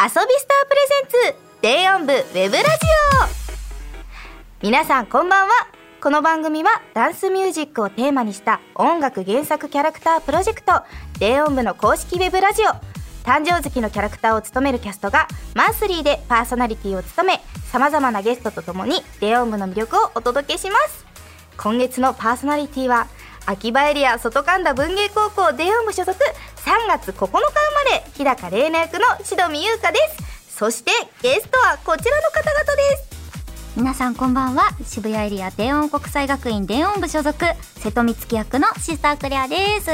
遊びスタープレゼンツ電音部ウェブラジオ。皆さんこんばんは。この番組はダンスミュージックをテーマにした音楽原作キャラクタープロジェクト電音部の公式ウェブラジオ。誕生月のキャラクターを務めるキャストがマンスリーでパーソナリティを務めさまざまなゲストとともに電音部の魅力をお届けします。今月のパーソナリティは秋葉エリア外神田文芸高校電音部所属3月9日生まれ日高玲奈役の志戸美優香です。そしてゲストはこちらの方々です。皆さんこんばんは。渋谷エリア電音国際学院電音部所属瀬戸美月役のシスタークレアです。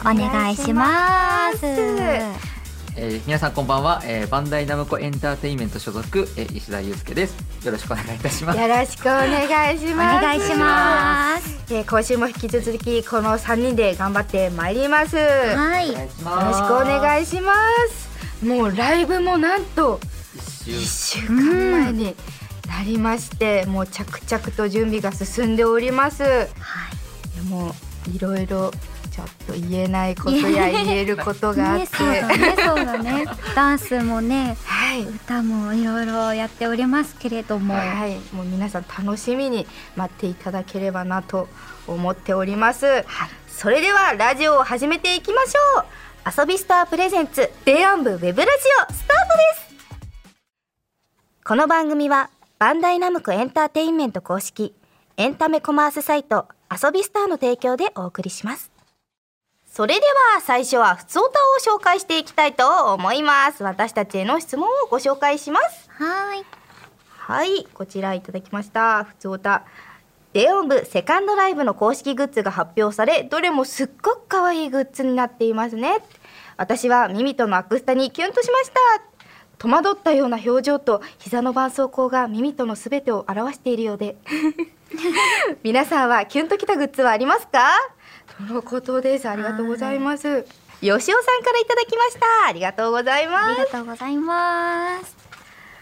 お願いしますえー、皆さんこんばんは、えー、バンダイナムコエンターテインメント所属、えー、石田祐介です。よろしくお願いいたします。よろしくお願いします。お願いします。えー、今週も引き続きこの三人で頑張ってまいります。はい。よろしくお願いします。もうライブもなんと一1週週間前になりまして、もう着々と準備が進んでおります。はい。もういろいろちょっと言えないことや言えることがあって、ね、そうだねね ダンスもねはい歌もいろいろやっておりますけれども、はい、もう皆さん楽しみに待っていただければなと思っております。それではラジオを始めていきましょう。遊びスタープレゼンツデアンブウェブラジオスタートです。この番組はバンダイナムコエンターテインメント公式エンタメコマースサイト遊びスターの提供でお送りします。それでは最初はふつおたを紹介していきたいと思います。私たちへの質問をご紹介します。はいはい、こちらいただきました。ふつおた。デオン部セカンドライブの公式グッズが発表され、どれもすっごく可愛いグッズになっていますね。私はミミとのアクスタにキュンとしました。戸惑ったような表情と膝の絆創膏がミミとのすべてを表しているようで。皆さんはキュンときたグッズはありますか？とのことです。ありがとうございます。吉尾さんからいただきました。ありがとうございます。ありが。とうございます。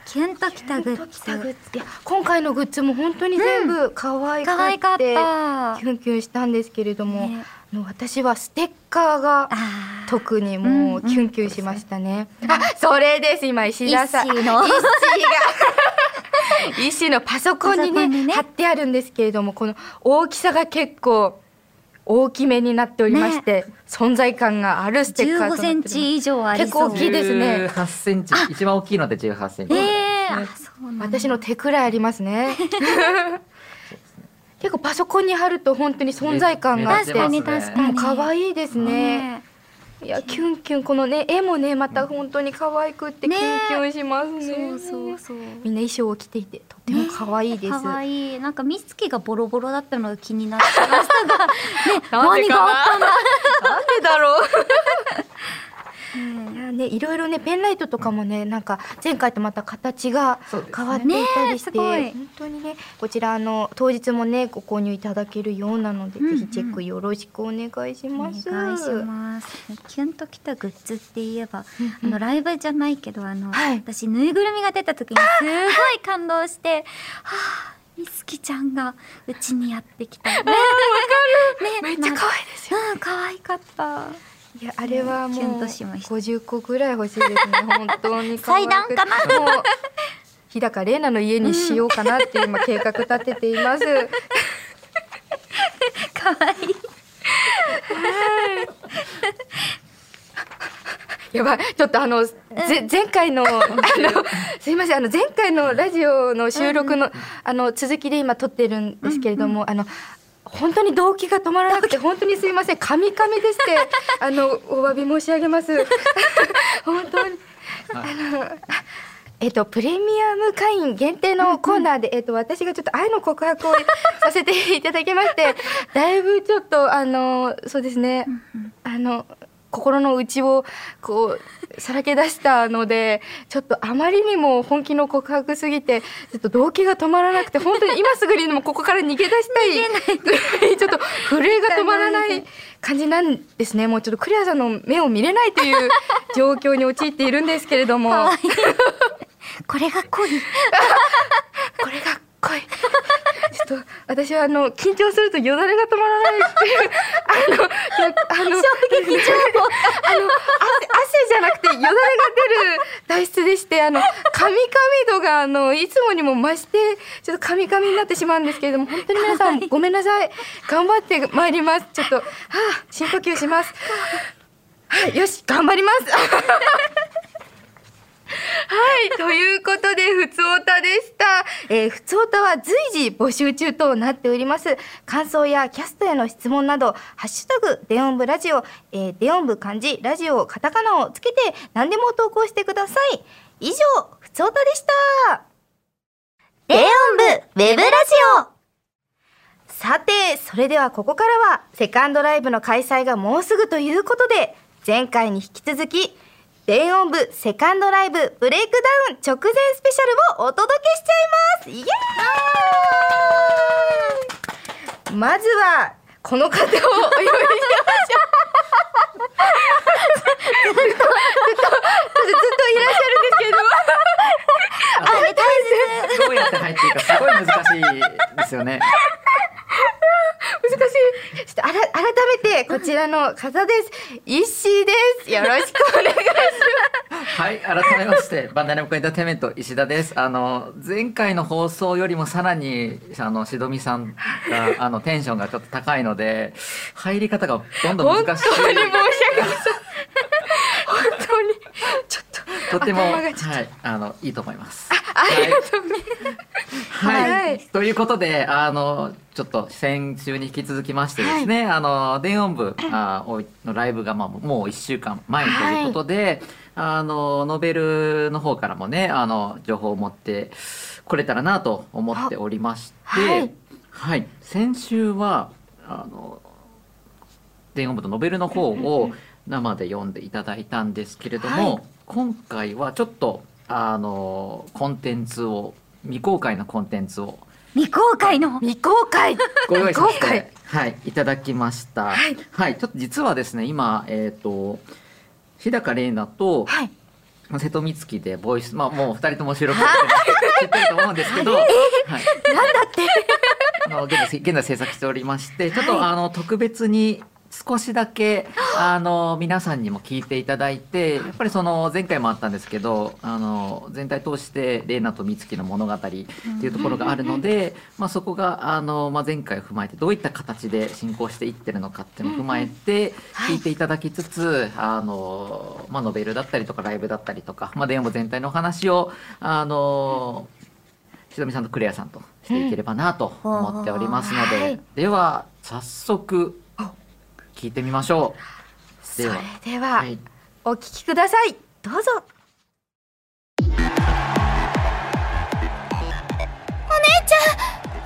キュンときたグッズ。今回のグッズも本当に全部可愛かっくて、た。キュンキュンしたんですけれども、ね。私はステッカーが特にもううんキュンキュンしましたね、あそれです今石田さん。石の。石が石のパソコンにねパソコンにね。貼ってあるんですけれどもこの大きさが結構大きめになっておりまして、存在感があるステッカーとな15っております。センチ以上ありそう。結構大きいですね。18センチ。一番大きいので18センチ、え。ー、私の手くらいありますね。結構パソコンに貼ると本当に存在感があって、確かに確かに。もう可愛いですね。ねいやキュンキュンこのね絵もねまた本当に可愛くってキねュンキュンしますね。そうそうそうみんな衣装を着ていてとても可愛いです。可愛いなんかミスキがボロボロだったのが気になってましたがね何があったんだなんでだろう。いやねいろいろねペンライトとかもねなんか前回とまた形が変わっていたりして、ね本当にねこちらあの当日もねご購入いただけるようなので、うんうん。ぜひチェックよろしくお願いしおます。願いします。キュンときたグッズって言えば、うんうん。あのライブじゃないけどあの、はい。私ぬいぐるみが出た時にすごい感動してはあみすきちゃんがうちにやってきた。ね わかる。めっちゃ可愛いですよ。うん可愛かったいやあれはもうとしました。50個ぐらい欲しいですね本当に。祭壇かな？日高玲奈の家にしようかなって今計画立てています。可愛い。やばい。ちょっとあの、ぜ前回のあのすいません。あの前回のラジオの収録の、あの続きで今撮ってるんですけれども、あの本当に動機が止まらなくて本当にすいません。カミカミでして あのお詫び申し上げます。本当に。はい。えっと、プレミアム会員限定のコーナーで、えっと、私がちょっと愛の告白をさせていただきまして、だいぶちょっと、あの、そうですね、あの、心の内を、こう、さらけ出したので、ちょっとあまりにも本気の告白すぎて、ちょっと動機が止まらなくて、本当に今すぐにでもここから逃げ出したいぐらい、ちょっと震えが止まらない感じなんですね。もうちょっとクレアさんの目を見れないという状況に陥っているんですけれども。これが恋これが恋。ちょっと私はあの緊張するとよだれが止まらないっていうあのあの衝撃情報あの汗汗じゃなくてよだれが出る体質でしてあのカミカミ度があのいつもにも増してちょっとカミカミになってしまうんですけれども本当に皆さんごめんなさい。頑張ってまいります。ちょっとはあ深呼吸します。はいよし頑張ります。はい、ということで、ふつおたでした。えー、ふつおたは随時募集中となっております。感想やキャストへの質問など、ハッシュタグ、電音部ラジオ、えー、電音部漢字、ラジオ、カタカナをつけて、何でも投稿してください。以上、ふつおたでした。電音部ウェブラジオさて、それではここからは、セカンドライブの開催がもうすぐということで、前回に引き続き、電音部セカンドライブブレイクダウン直前スペシャルをお届けしちゃいます。イエーイ！まずはこの方をお呼びしましょう。ずっとずっとずっといらっしゃるんですけれどもあれ大切どうやって入っていいかすごい難しいですよね難しい。ちょっとあら改めてこちらの方です。イッシーです。よろしくお願いします。はい改めまして バンダイナムコエンターテインメント石田ですあの前回の放送よりもさらにあのしどみさんが あのテンションがちょっと高いので入り方がどんどん本当に難しい申し訳ない。本当にちょっととても、はいあの、いいと思います。はい、はい。ということで、あの、ちょっと先週に引き続きましてですね、あの、電音部あのライブが、まあ、もう1週間前ということで、あの、ノベルの方からもね、あの、情報を持ってこれたらなと思っておりまして、はい。はい、先週は、あの、電音部のノベルの方を生で読んでいただいたんですけれども、はい今回はちょっとあのコンテンツを未公開のコンテンツを未公開の？未公開。ご用意させ未公開て、はい、いただきました。はいはい、ちょっと実はですね今えっ、と日高玲奈とはい。瀬戸美月でボイスまあもう二人とも収録して知ってると思うんですけど、はい、なんだって。あの現在現在制作しておりましてちょっと、あの特別に少しだけあの皆さんにも聞いていただいてやっぱりその前回もあったんですけどあの全体通して玲奈と美月の物語っていうところがあるので、まあ、そこがあの、まあ、前回を踏まえてどういった形で進行していってるのかっていうのを踏まえて聞いていただきつつ、あのまあ、ノベルだったりとかライブだったりとか、まあ、電話全体のお話をあのしどみさんとクレアさんとしていければなと思っておりますので、はい。では早速聞いてみましょう。それではでは、はい、お聞きください。どうぞ。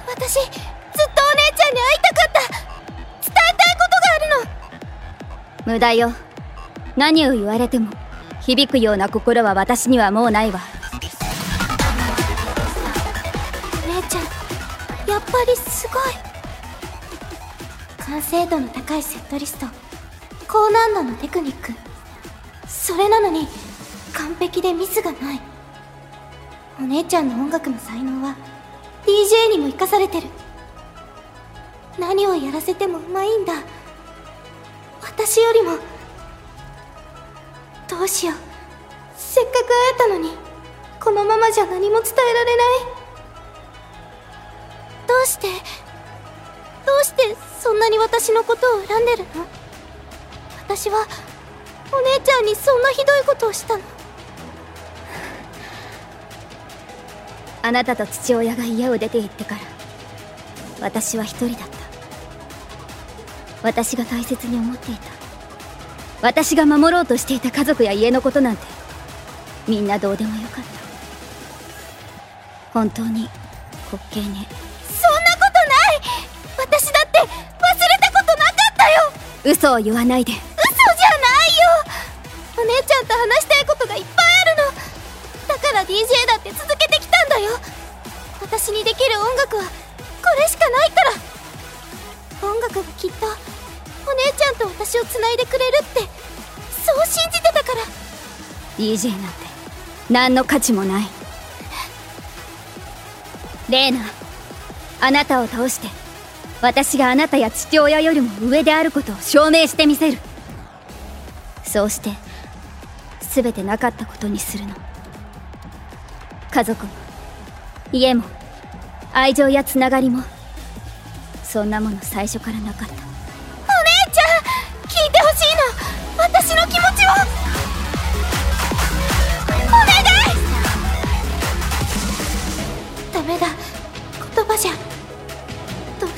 私ずっとお姉ちゃんに会いたかった。伝えたいことがあるの。無駄よ。何を言われても響くような心は私にはもうないわ。お姉ちゃんやっぱりすごい完成度の高いセットリスト。高難度のテクニック。それなのに完璧でミスがない。お姉ちゃんの音楽の才能は DJ にも生かされてる。何をやらせてもうまいんだ。私よりもどうしよう。せっかく会えたのにこのままじゃ何も伝えられない。どうしてどうしてそんなに私のことを恨んでるの？私はお姉ちゃんにそんなひどいことをしたの？あなたと父親が家を出て行ってから私は一人だった。私が大切に思っていた。私が守ろうとしていた家族や家のことなんてみんなどうでもよかった。本当に滑稽ね。嘘を言わないで。嘘じゃないよ。お姉ちゃんと話したいことがいっぱいあるの。だから DJ だって続けてきたんだよ。私にできる音楽はこれしかないから。音楽がきっとお姉ちゃんと私をつないでくれるってそう信じてたから。DJ なんて何の価値もない。レーナあなたを倒して私があなたや父親よりも上であることを証明してみせる。そうして全てなかったことにするの。家族も家も愛情やつながりもそんなもの最初からなかった。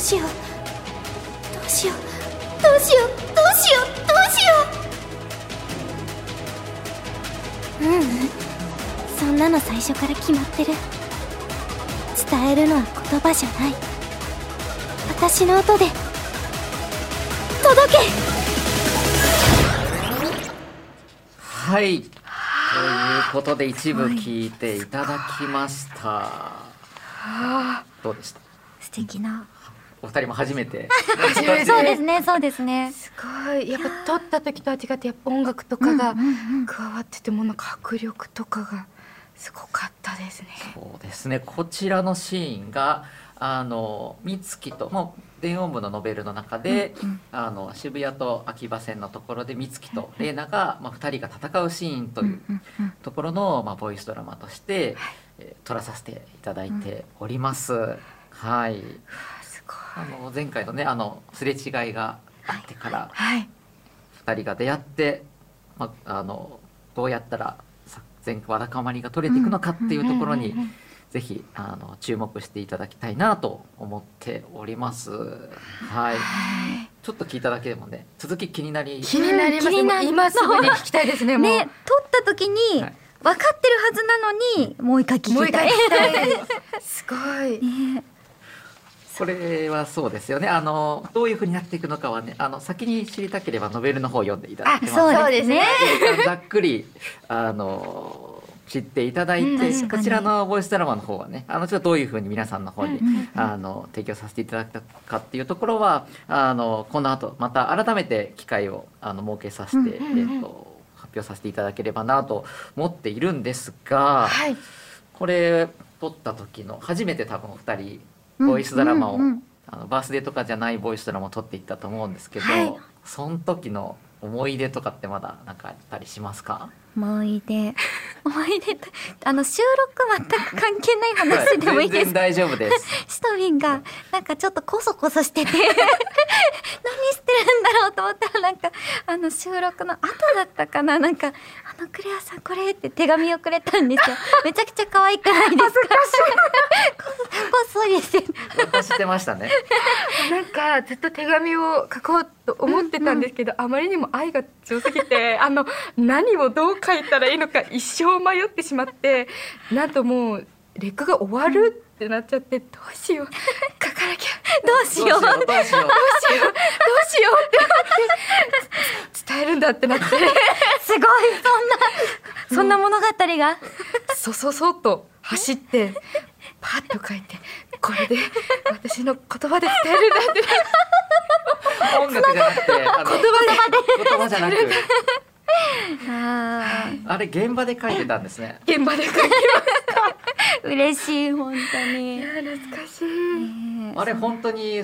しよう。どうしよう。どうしよう。どうしよう。どうしよう。ううん。そんなの最初から決まってる。伝えるのは言葉じゃない。私の音で。届け。はい。ということで一部聞いていただきました、どうでした？素敵なお二人も初めて。そうですねそうですね。すごい。やっぱ撮った時とは違ってやっぱ音楽とかがうんうんうん。加わっててもなんか迫力とかがすごかったですね。そうですね。こちらのシーンがあの美月ともう電音部のノベルの中で、あの渋谷と秋葉線のところで美月と玲奈が、まあ、2人が戦うシーンというところの、まあ、ボイスドラマとして、えー撮らさせていただいております。はいすごい。あの前回のねあのすれ違いがあってからはい。2人が出会って、まあ、あのどうやったらさ前わだかまりが取れていくのかっていうところに、ぜひあの注目していただきたいなと思っております。はい。ちょっと聞いただけでもね続き気になり気になります。今すぐに聞きたいですね。ね撮った時にはい分かってるはずなのにもう一回聞きたい。すごい。ねこれはそうですよね。あのどういうふうになっていくのかはねあの先に知りたければノベルの方を読んでいただいてます。そうですね。ざっくりあの知っていただいて、うんこちらのボイスドラマの方はねあのちょっとどういうふうに皆さんの方に、あの提供させていただいたかっていうところはあのこの後また改めて機会をあの設けさせて、えっと発表させていただければなと思っているんですが、はい。これ撮った時の初めて多分お二人ボイスドラマを、うんうんうん。あのバースデーとかじゃないボイスドラマを撮っていったと思うんですけど、はい。その時の思い出とかってまだなんかあったりしますか？思い出思い出とあの収録全く関係ない話でもいいです。か全然大丈夫です。シトミンがなんかちょっとコソコソしてて。何してるんだろうと思ったらなんかあの収録の後だったかな。なんか「あのクレアさんこれ」って手紙をくれたんですよ。めちゃくちゃ可愛くないですか？ここっそりして。渡してましたね。なんかずっと手紙を書こうと思ってたんですけど、あまりにも愛が強すぎてあの何をどう書いたらいいのか一生迷ってしまってなんともうレックが終わるってなっちゃってどうしよう。書かなきゃ。どうしよう。どうしよう。どうしようどうしようってなって伝えるんだってなって。すごい。そんなそんな物語が。そそそっと走ってパッと書いてこれで私の言葉で伝えるんだって。音楽じゃなくてあの言葉じゃなく。ああれ現場で書いてたんですね。現場で書きまー 嬉しい本当に、す懐かしい。あれ本当に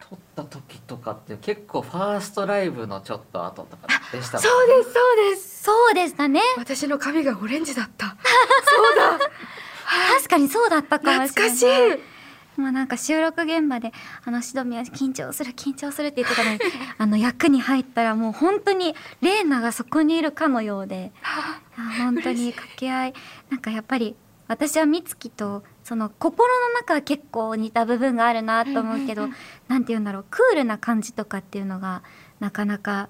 撮った時とかって結構ファーストライブのちょっと後とかでしたそうですそうです。そうでしたね。私の髪がオレンジだった。そうだ。確かにそうだったかもしれない。懐かしいまあなんか収録現場であのシドミは緊張する緊張するって言ってたのに あの役に入ったらもう本当にレーナがそこにいるかのようで あ本当に掛け合い。なんかやっぱり私は美月とその心の中は結構似た部分があるなと思うけどなんて言うんだろうクールな感じとかっていうのがなかなか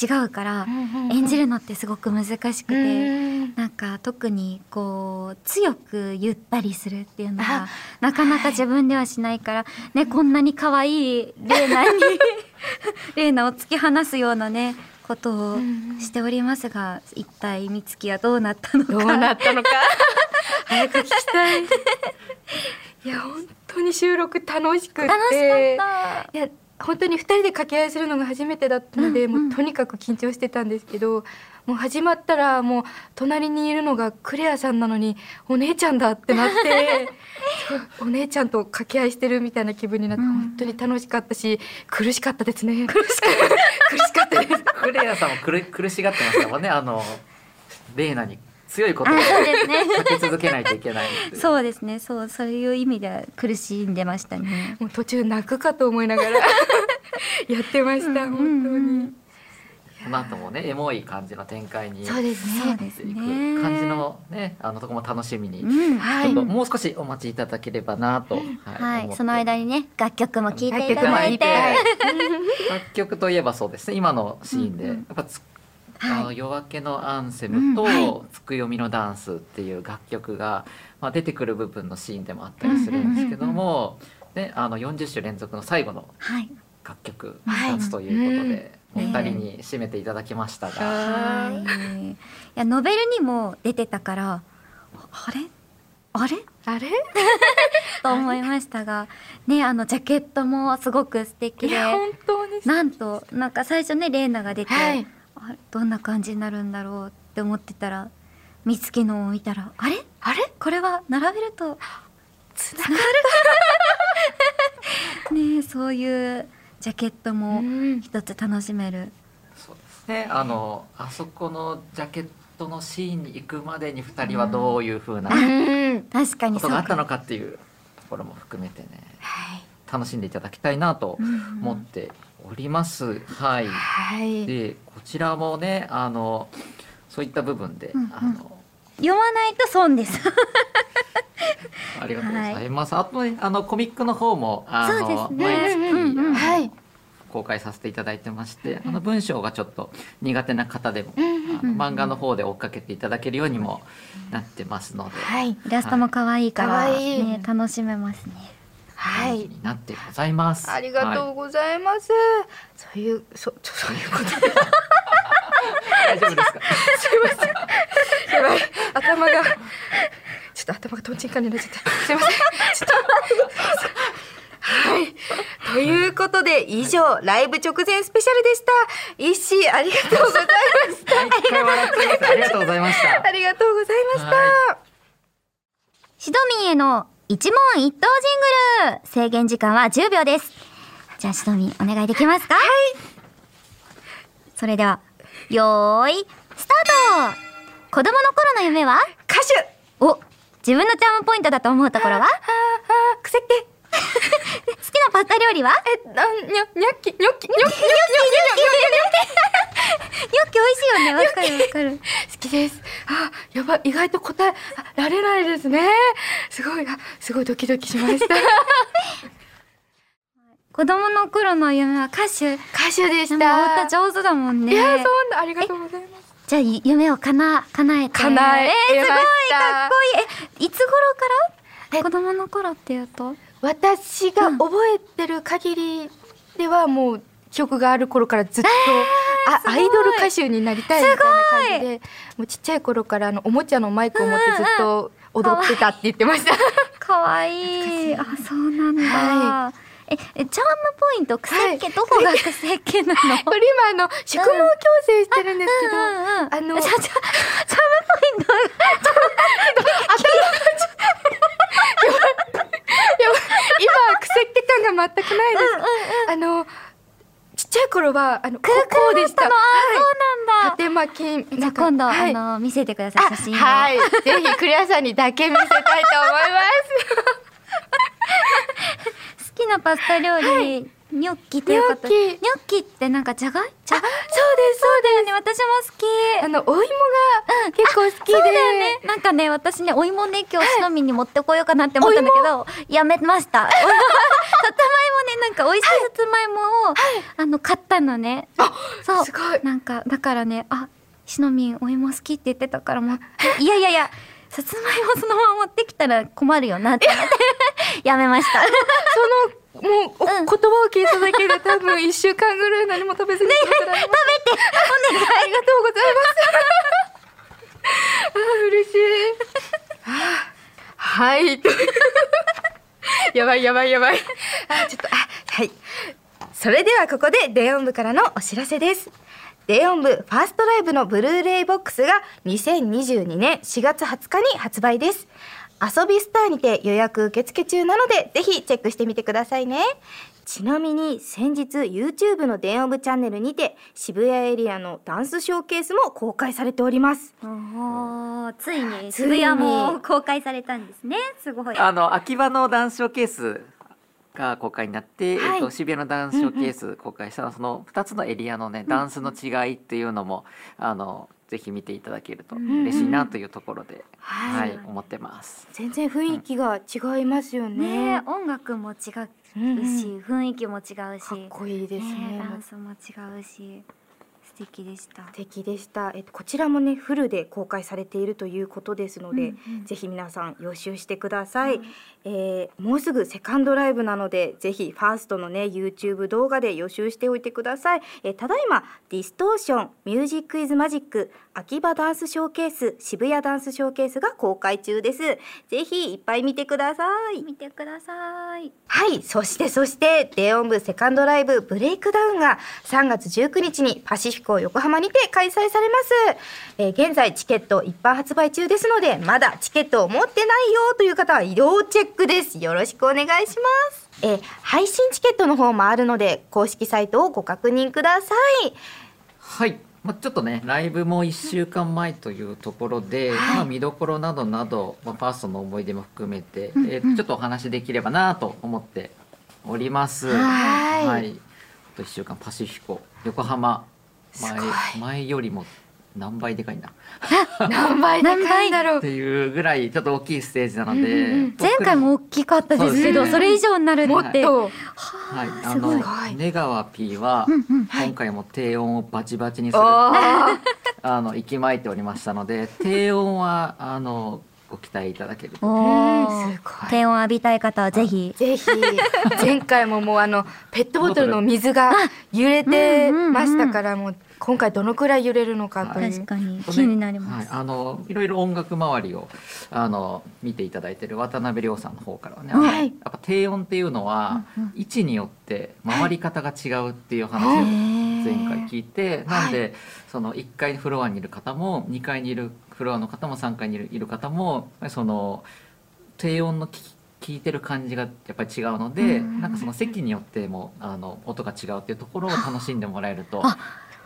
違うから演じるのってすごく難しくて。うん。なんか特にこう強く言ったりするっていうのあがなかなか自分ではしないから、ねこんなに可愛いレーナに レーナを突き放すようなねことをしておりますが一体美月はどうなったのか。どうなったのか。早く聞きたい。いや本当に収録楽しくて。楽しかった。いや本当に2人で掛け合いするのが初めてだったので、うんうん。もうとにかく緊張してたんですけどもう始まったらもう隣にいるのがクレアさんなのにお姉ちゃんだってなって お姉ちゃんと掛け合いしてるみたいな気分になって、うん。本当に楽しかったし苦しかったですね。苦しかった苦しかったです。クレアさんも苦苦しがってましたもんねあのレーナに強い言葉をかけ続けないといけないそうですね。そうそういう意味では苦しんでましたね。もう途中泣くかと思いながら やってました、本当に。この後もねエモい感じの展開にそうですね。感じのねあのとこも楽しみに、うんはい。ちょっともう少しお待ちいただければなと、はいはいその間にね楽曲も聴いていた楽曲もだいてはい。楽曲といえばそうですね。今のシーンで、うんうん。やっぱあの夜明けのアンセムと、うんはい。つくよみのダンスっていう楽曲が、まあ、出てくる部分のシーンでもあったりするんですけども、ね、あの40週連続の最後のはい。楽曲はい。2つということで、うん。お二人に締めていただきましたが、はい。いやノベルにも出てたからあれ？あれ？あれ？と思いましたがねあのジャケットもすごく素敵でいや本当になんとなんか最初ねレーナが出て、はいどんな感じになるんだろうって思ってたら美月のを見たらあれ？あれ？これは並べるとつながる？ねそういうジャケットもうん。一つ楽しめる。そうですね。あのあそこのジャケットのシーンに行くまでに2人はどういうふうなうん確かにそうか。ことがあったのかっていうところも含めてね。はい。楽しんでいただきたいなと思っております。はい、はい。でこちらもねあのそういった部分で、うんうん。あの読まないと損です。ありがとうございます。あとねあのコミックの方もあの、ね。毎月、うんうんはい。公開させていただいてまして、あの文章がちょっと苦手な方でも、あうんの漫画の方で追っかけていただけるようにもなってますので、はい。イラストも可愛いから、ね、楽しめますねはい。になってございます。ありがとはうございます、そういうそちょそういうこと。い大丈夫ですか？やばい頭がちょっと頭がとんちんかんになっちゃった。すいません。ちょっと。はい。ということで以上ライブ直前スペシャルでした。一ーありがとうございました。毎回笑ってます。ありがとうございました。あ。りがとうございました、はシドミンへの一問一答ジングル。制限時間は10秒です。じゃあシドミンお願いできますか？はい。それではよーいスタート。子供の頃の夢は？歌手。お自分のチャームポイントだと思うところは？ああ癖って好きなパスタ料理は？えなにゃにゃっきにょっきにょっき にょっきにょっきにょっきよっき美味しいよねわかるわかる好きです。あ、やばい、意外と答えられないですね。すごい、あ、すごいドキドキしました。子供の頃の夢は歌手歌手でした。歌上手だもんねいや、そんな、ありがとうございます。じゃあ夢をかな叶えて叶ええー、すごいかっこいいえいつ頃から子供の頃っていうと私が覚えてる限りでは、もう記憶がある頃からずっと、あ、アイドル歌手になりたいみたいな感じで、もうちっちゃい頃からあのおもちゃのマイクを持ってずっと踊ってたって言ってました。かわいい。あそうなんだ、はええチャームポイント癖っ気、どこが癖っ気なの？これ今あの宿毛矯正してるんですけど、うんうんうんあのチャチャチャームポイント今癖っ気感が全くないです。あのちっちゃい頃はあのここうでした。あそうなんだ。縦巻きじゃあ今度、はい、あの見せてくださいあ写真を、はい。ぜひクレアさんにだけ見せたいと思います。好きなパスタ料理、ニョッキっていうことニョッキ。ってなんかじゃがい？じゃがい？そうですそうだよね私も好き。あのお芋が結構好きで、そうだよね。なんかね、私ね、お芋ね、今日、しのみに持ってこようかなって思ったんだけど、やめました。さつまいもね、なんか美味しいさつまいもを、あの、買ったのね。そう。すごい。なんか、だからね、あ、しのみんお芋好きって言ってたから持って、いやいやいや、さつまいもそのまま持ってきたら困るよなって思って、や。めました。そのもう、おうん言葉を聞いただけで多分一週間ぐらい何も食べずに。食べて、お願い。ありがとうございます。あー嬉しい。はい。やばいやばいやばい。あちょっとあはい。それではここでデオン部からのお知らせです。デオン部ファーストライブのブルーレイボックスが2022年4月20日に発売です。遊びスターにて予約受付中なのでぜひチェックしてみてくださいね。ちなみに先日 YouTube の電音部チャンネルにて渋谷エリアのダンスショーケースも公開されております。ついに渋谷も公開されたんですね。すごい。あの秋葉のダンスショーケースが公開になって、はい。えっと、渋谷のダンスショーケース公開したその2つのエリアのね、ダンスの違いっていうのもあのぜひ見ていただけると嬉しいなというところで、ははいい思ってます。全然雰囲気が違いますよね。ね音楽も違うし、うんうん。雰囲気も違うし。かっこいいですね。ねダンスも違うし素敵でした。素敵でした、えっと、こちらもねフルで公開されているということですので、うんうん。ぜひ皆さん予習してください、えーもうすぐセカンドライブなのでぜひファーストのね YouTube 動画で予習しておいてください、えーただいま Distortion Music Is Magic秋葉ダンスショーケース渋谷ダンスショーケースが公開中です。ぜひいっぱい見てください。見てください。はい、そしてそして低音部セカンドライブブレイクダウンが3月19日にパシフィコ横浜にて開催されます、えー現在チケット一般発売中ですのでまだチケットを持ってないよという方は要チェックです。よろしくお願いします、えー配信チケットの方もあるので公式サイトをご確認ください。はい、まあ、ちょっとねライブも1週間前というところで、まあ、見どころなどなど、まあ、ファーストの思い出も含めて、えーちょっとお話できればなと思っております。はい。はい、あと1週間パシフィコ横浜前前よりも何倍でかいんだ。何倍でかいんだろう。っていうぐらいちょっと大きいステージなので、うんうんうん。前回も大きかったですけどそ,、それ以上になるもって。っとはい、あすごい。の根川 P はうんうん。今回も低音をバチバチにする。あの息巻いておりましたので低音はあのご期待いただけると。おうんーすごい。低音浴びたい方はぜひ。ぜひ。前回ももうあのペットボトルの水が揺れてましたからもう今回どのくらい揺れるのかという。確かにね気になります、はい、あのいろいろ音楽周りをあの見ていただいてる渡辺亮さんの方からはね、はい。やっぱ低音っていうのは、うんうん。位置によって回り方が違うっていう話をはい。前回聞いて、なんで、その1階フロアにいる方も2階にいるフロアの方も3階にいるいる方もその低音の聞き聞いてる感じがやっぱり違うので、うん。なんかその席によってもあの音が違うっていうところを楽しんでもらえるとあ。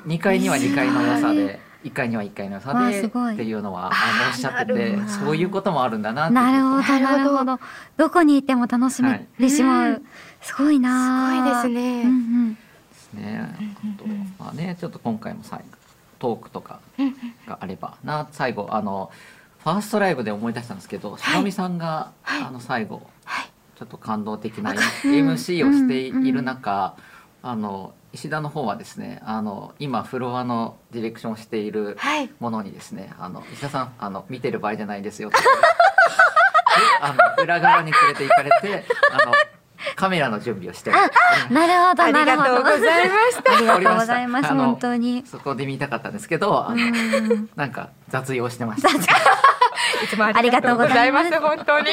2階には2階の良さで1階には1階の良さでっていうのはあのおっしゃっててそういうこともあるんだななるほどなるほど。ど。どこにいても楽しめてしまう、はい。すごいなすごいですね。うんうん。ですね。うんまあねちょっと今回も最後トークとかうんがあればな。最後あのファーストライブで思い出したんですけど、しのみさんが、はい。あの最後はい。ちょっと感動的なうん。MC をしている中、あの石田の方はですねあの今フロアのディレクションをしているはい。ものにですねあの石田さんあの見てる場合じゃないですよって。であの裏側に連れて行かれてあのカメラの準備をして。なるほどありなるほど。がとうございました。ありがとうございます本当に。そこで見たかったんですけどなんか雑用してました。いつもありがとうございます。本当に。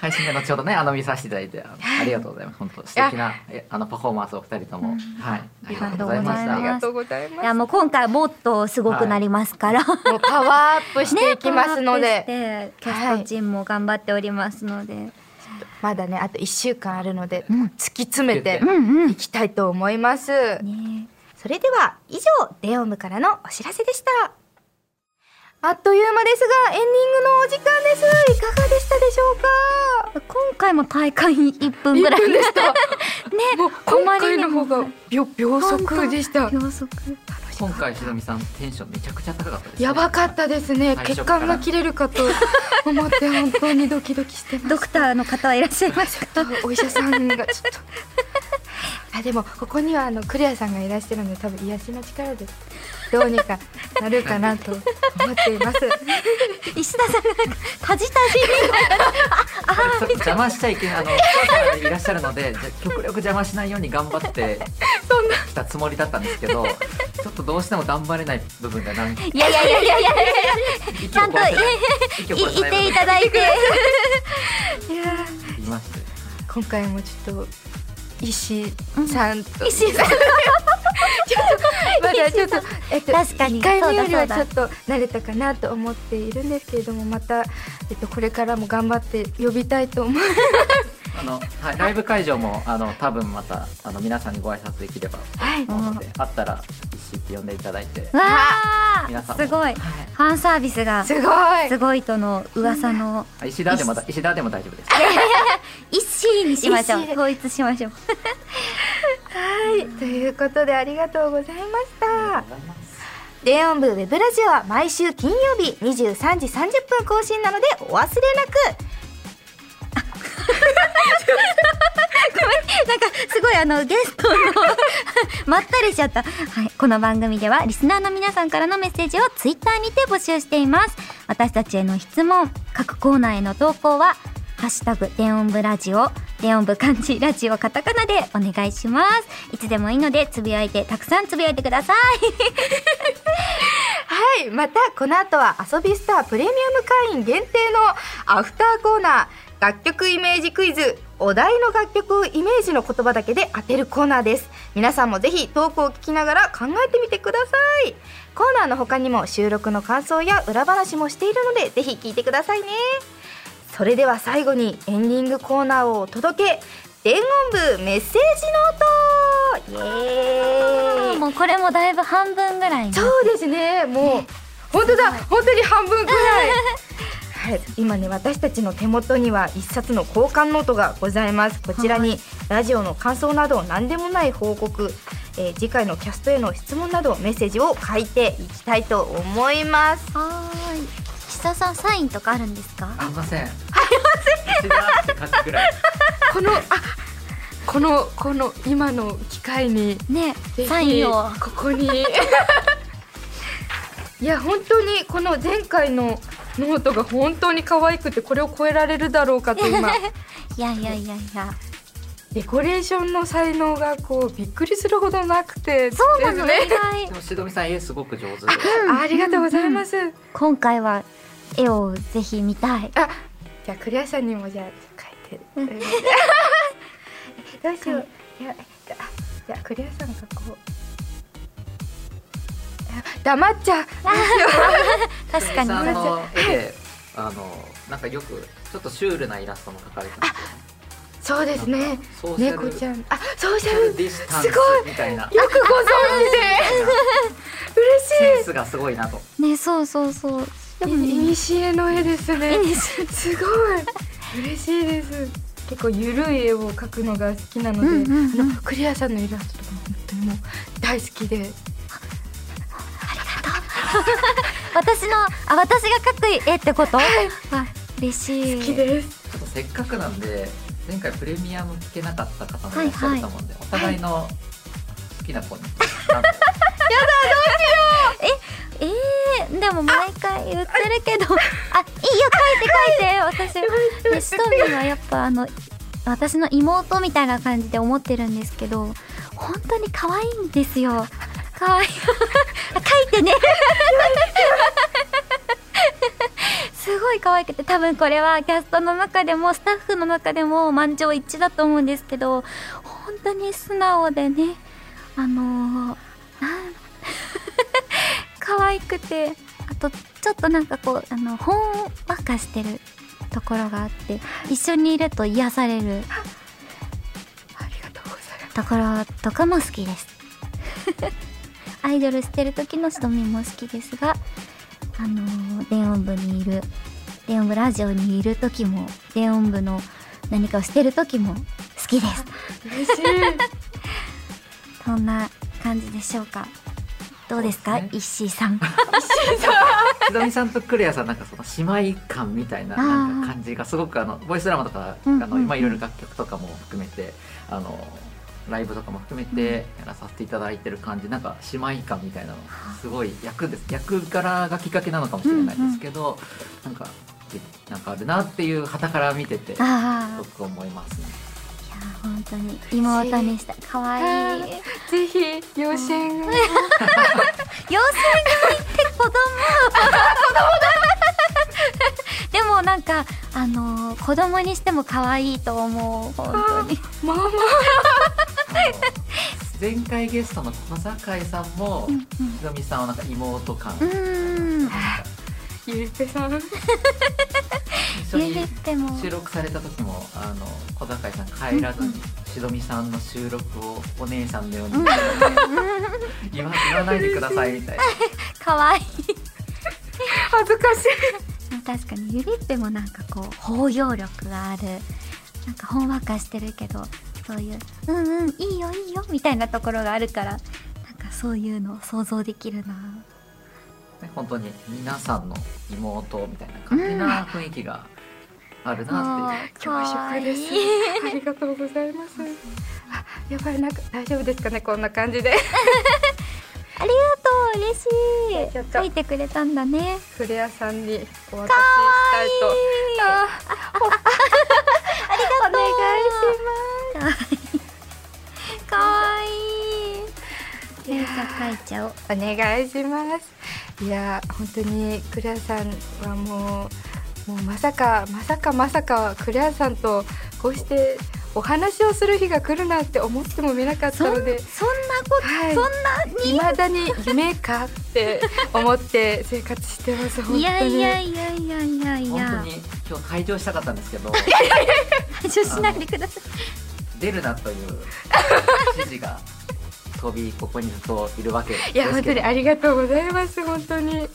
配信で後ほどねあの見させていただいてあのありがとうございます。本当素敵なえあのパフォーマンスをお二人とも、はい。ありがとうございました。ありがとうございます。いやもう今回もっとすごくなりますから、もうパワーアップしていきますので、キャストチームも頑張っておりますので、まだねあと1週間あるので、うん。突き詰めてうんうん。いきたいと思います、ねそれでは以上デオムからのお知らせでした。あっという間ですがエンディングのお時間です。いかがでしたでしょうか？今回も大会1分ぐらい1分でした ね今回の方が秒秒速でした。秒速今回ひろみさんテンションめちゃくちゃ高かったです、ね、やばかったですね。最血管が切れるかと思って本当にドキドキしてます。ドクターの方はいらっしゃいますかお医者さんがちょっと。あでもここにはあのクレアさんがいらっしゃるので多分癒しの力でどうにかなるかなと思っています。石田さんがタジタジ。ちょっと邪魔しちゃいけないあのお母さんがいらっしゃるのでじゃ極力邪魔しないように頑張ってきたつもりだったんですけどちょっとどうしても頑張れない部分が何いやいやいやいやいや息ちゃんといていただいていまして今回もちょっと石。さんと、石井さん。まだちょっとえっと確かに。1回目よりはちょっと慣れたかなと思っているんですけれどもまたえっとこれからも頑張って呼びたいと思う。あの、はい、ライブ会場もあの多分またあの皆さんにご挨拶できればはいと思うので、あったら一って呼んでいただいて、わあ皆さんも。すごい。はい。ファンサービスがすごい。すごいとの噂の石田でもだ石。田でも大丈夫です。一ーにしましょう。一ーで統一しましょう。はい。ということでありがとうございました。電音部ウェブラジオは毎週金曜日23時30分更新なのでお忘れなく なんかすごいあのゲストの まったりしちゃった、はい、この番組ではリスナーの皆さんからのメッセージをツイッターにて募集しています。私たちへの質問各コーナーへの投稿はハッシュタグ電音部ラジオ電音部漢字ラジオカタカナでお願いします。いつでもいいのでつぶやいてたくさんつぶやいてください。はい。またこの後は遊びスタープレミアム会員限定のアフターコーナー楽曲イメージクイズお題の楽曲をイメージの言葉だけで当てるコーナーです。皆さんもぜひトークを聞きながら考えてみてください。コーナーの他にも収録の感想や裏話もしているのでぜひ聞いてくださいね。それでは最後にエンディングコーナーをお届け。伝言部メッセージノート。イエーイ。もうこれもだいぶ半分ぐらいにそうですね。もう本当だ。本当に半分くらい はい、今ね私たちの手元には一冊の交換ノートがございます。こちらにラジオの感想など何でもない報告、えー次回のキャストへの質問などメッセージを書いていきたいと思います。はーい。岸田さんサインとかあるんですか？ありません。ありません。石田って書くくらい。このあこのこの今の機会にねサインを。ここに。いや本当にこの前回のノートが本当に可愛くてこれを超えられるだろうかと今。いやいやいやいや。デコレーションの才能がこうびっくりするほどなくて。そうなのです意外。でもしどみさん絵すごく上手で。ありがとうございます、今回は絵をぜひ見たい。あじゃあクリアさんにもじゃあ書いて。どうしよう。いやじゃあじゃあクリアさんがこう。あ黙っちゃう。確かに。しどみさんの絵で、あのなんかよくちょっとシュールなイラストも描かれてます。そうですね。猫ちゃん。あソーシャャルルディスタンスすごい。みたいな。よくご存知で。嬉しセンスがすごいなと。ねそうそうそう。でもいにしえの絵ですね。す。ごい。嬉しいです。結構ゆるい絵を描くのが好きなので、うんうんうん。あのクリアさんのイラストとかも本当にもう大好きで私のあ私が描く絵ってこと、あ嬉しい。好きです。ちょっとせっかくなんで前回プレミアム聞けなかった方もいらっしゃると思うんで、お互いの好きな子に、なんかえー、でも毎回言ってるけど。あいいよ書いて書いて。私ねシトミンはやっぱあの私の妹みたいな感じで思ってるんですけど本当に可愛いんですよ可愛い あ書いてね。すごい可愛くて多分これはキャストの中でもスタッフの中でも満場一致だと思うんですけど本当に素直でねあのー、可愛くてあとちょっとなんかこうあのほんわかしてるところがあって一緒にいると癒される。ところとかも好きですアイドルしてる時のしどみも好きですがあのー電音部にいる電音部ラジオにいる時も電音部の何かをしてる時も好きです。嬉しい。そんな感じでしょうか？どうですか？ね。石井さん。しどみさんとクレアさんなんかその姉妹感みたいななんか感じがすごくあのボイスドラマとか、あの今いろいろ楽曲とかも含めてあのライブとかも含めてやらさせていただいてる感じなんか姉妹感みたいなのすごい役です。役柄がきっかけなのかもしれないですけど、なんかなんかあるなっていう旗から見ててすああごく思いますね。いや本当に妹にした。可愛いぜひ養子縁組。養子縁組って子供。子供だでもなんかあのー子供にしても可愛いと思う。本当に。ママ 前回ゲストの小坂井さんも、うんうん。ひどみさんはなんか妹感、ゆいぺさん。一緒に言っても。収録された時もあの小坂井さん帰らずにしどみさんの収録をお姉さんのように言わ言わないでくださいみたいな。可愛い恥ずかしい。確かにゆりっぺもなんかこう包容力がある。なんかほんわかしてるけどそういう「うんうんいいよいいよ」みたいなところがあるからなんかそういうのを想像できるな。ね本当に皆さんの妹みたいな感じな雰囲気があるなっていう、恐縮です。ありがとうございます。あやばいなんか大丈夫ですかねこんな感じで ありがとう嬉しい。書いてくれたんだね。クレアさんにお渡ししたいと。ありがとうお願いしかわいいじゃあ書いちゃおうますお願いしますいや本当にクレアさんはもうもうまさかまさかまさかクレアさんとこうしてお話をする日が来るなんて思ってもみなかったのでそんなこと、はい。そんなに？いまだに夢かって思って生活してます本当にいやいやいやいやいや。いや本当に今日退場したかったんですけど。排除しないでください。出るなという指示が飛びここにずっといるわけですいや本当にありがとうございます本当に。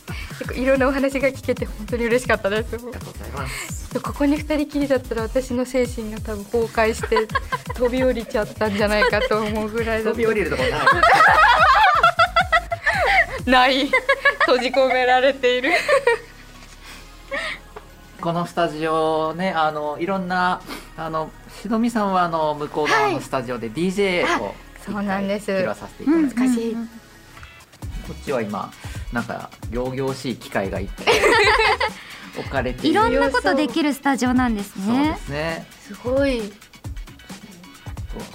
いろんなお話が聞けて本当に嬉しかったです。ありがとうございます。ここに二人きりだったら私の精神が多分崩壊して 飛び降りちゃったんじゃないかと思うぐらいだ飛び降りるとこない。ない。閉じ込められている。このスタジオねあのいろんなあのしのみさんはあの向こう側のスタジオで DJ をそうなんです。披露させていただいて、懐かしいこっちは今なんか仰々しい機械がいっぱい 置かれていろんなことできるスタジオなんですそうでねすね。すごい。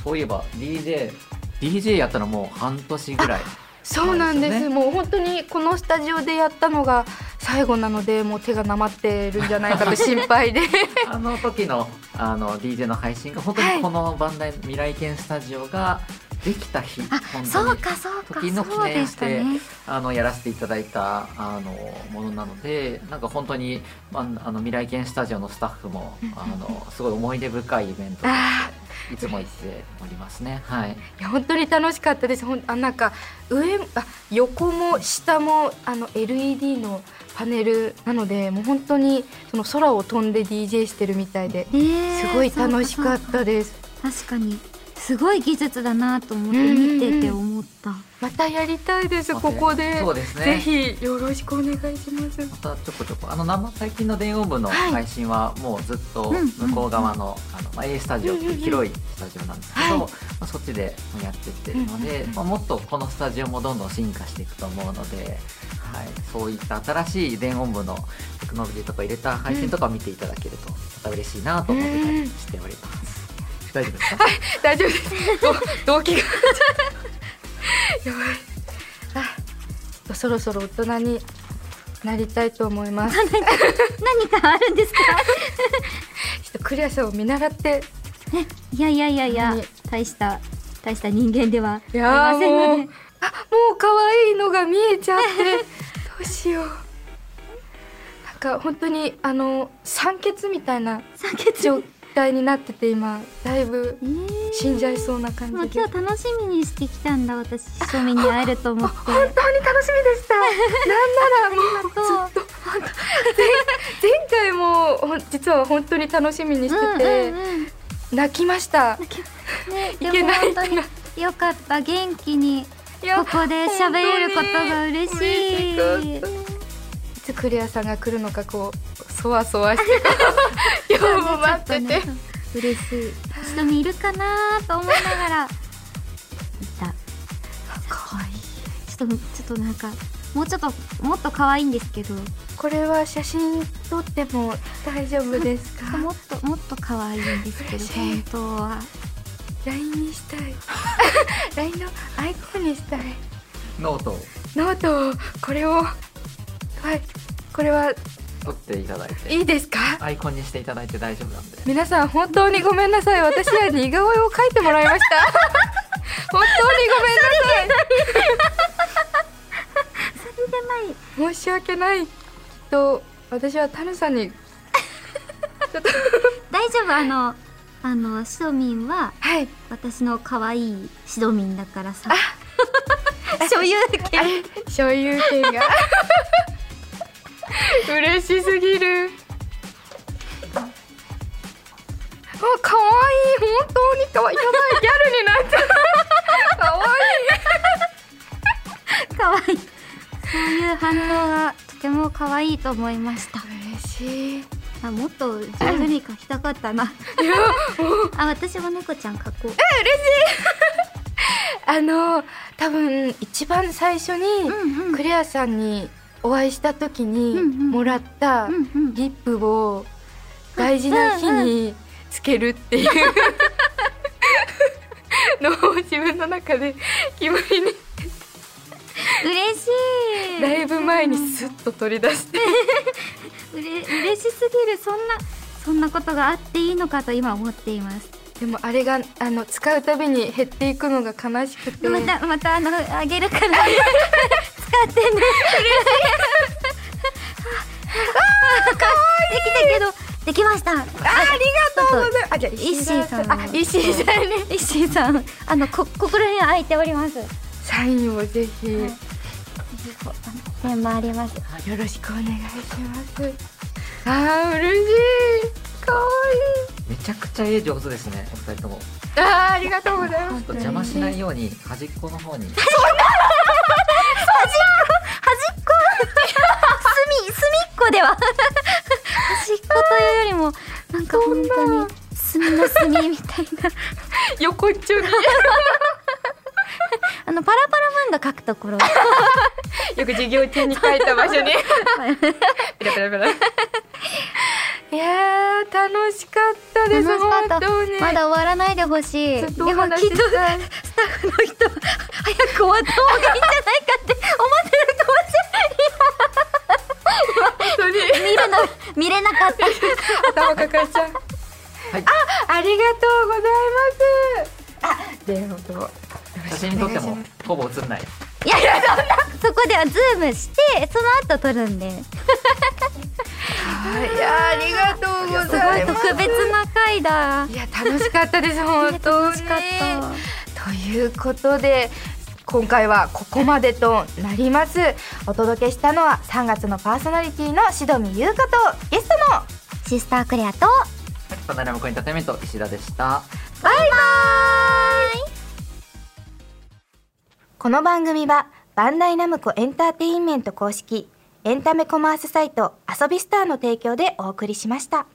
そういえば DJ DJ やったのもう半年ぐらいそうなんです。もう本当にこのスタジオでやったのが最後なのでもう手がなまってるんじゃないかと心配で。あの時のあの DJ の配信が本当にこのバンダイ未来犬スタジオができた日、あ本当に。そうかそうか時の記念したてねあのやらせていただいたあのものなのでなんか本当に、まあ、あの未来犬スタジオのスタッフもあのすごい思い出深いイベントとしていつも行っておりますね。はい、いや本当に楽しかったです。ほんあなんか上あ横も下もあの LED のパネルなのでもう本当にその空を飛んで DJ してるみたいでねえすごい楽しかったです。確かにすごい技術だなと思って見てて思った。またやりたいですここで。そうですね。ぜひよろしくお願いします。またちょこちょこあの生最近の電音部のはい配信はもうずっとうん向こう側の,、あのまあ、A スタジオっていう広いスタジオなんですけど、はいまあ、そっちでやってってるので、まあ、もっとこのスタジオもどんどん進化していくと思うので、はい、そういった新しい電音部のテクノロジーとか入れた配信とかを見ていただけるとまた嬉しいなと思ってたりしております。大丈夫です。か大丈夫です。動機がやばいあそろそろ大人になりたいと思います。何かあるんです。かちょっとクリアさんを見習っていやいやいやいや大した大した人間ではいやーありませんのでもうあもう可愛いのが見えちゃってどうしようなんか本当にあの酸欠みたいな酸欠状態になってて今だいぶえー死んじゃいそうな感じで。今日楽しみにしてきたんだ私ひとみに会えると思って。本当に楽しみでした。なんならもうそう前回も実は本当に楽しみにしてて、うんうんうん。泣きました。ね、いでけないも本当によかった。元気にここで喋れることが嬉しい。いつクレアさんが来るのかこうそわそわして今日 も待ってて、ちょっとね。嬉しい。ひとみいるかなと思いながら。いた。可愛いちょっとちょっとなんかもうちょっともっと可愛いんですけど。これは写真撮っても大丈夫ですか？もっともっと可愛いんですけど本当は。LINE にしたい。LINE のアイコンにしたい。ノートを。ノートこれを。はい。これは取っていただいて。いいですか？アイコンにしていただいて大丈夫なんで。皆さん本当にごめんなさい。私は似顔絵を描いてもらいました。本当にごめんなさい。申し訳ない。きっと私はタヌさんに。大丈夫。あのあのシドミンははい。私の可愛いシドミンだからさ。所有権。所有権が 嬉しすぎる。あ可愛い。本当に可愛い。やばい。ギャルになっちゃった。可愛い。可愛い。そういう反応がとても可愛いと思いました。嬉しい。あもっと上手に描きたかったな。あ私も猫ちゃん描こう。あの多分一番最初にクレアさんにお会いした時にもらったリップを大事な日につけるっていう。のを自分の中で決まりに嬉しい。ライブ前にスッと取り出して。うれ嬉しすぎる。そんなそんなことがあっていいのかと今思っていますでもあれがあの使うたびに減っていくのが悲しくて。またまたあのあげるから。使ってねできたけどできました。あありがとうございます。あじゃあ石井さん。あ石井さんね。石井さん。あのこここら辺空いております。サインをぜひ。よペンもあります。ろしくお願いします。あー嬉しいかわめちゃくちゃ絵上手ですねお二人とも。いいあーありがとうございます。ちょっと邪魔しないように端っこの方に。端っこ？隅隅っこ？では端っこ？というよりもなんか本当に隅の隅みたいな横っちょにあのパラパラ漫画描くとこ？ろよく授業中に書いた場所にペラペラペラいやー楽しかったです楽しかった。本当に。まだ終わらないでほしい。でもきっとスタッフの人は早く終わった方がいいんじゃないかって思ってるかも本当にしれない。見るの見れなかった。頭抱えちゃう。はい。あありがとうございます。あでもと写真に撮ってもほぼ映んない。いやいやそんなそこではズームしてその後撮るんでいやありがとうごすごいざいます。特別な回だいや楽しかったです。本当に。楽しかったということで今回はここまでとなります。お届けしたのは3月のパーソナリティのしどみゆうかとゲストのシスタークレアとバナナムコエンターテインメント石田でした。バイバイ。この番組はバンダイナムコエンターテインメント公式エンタメコマースサイト遊びスターの提供でお送りしました。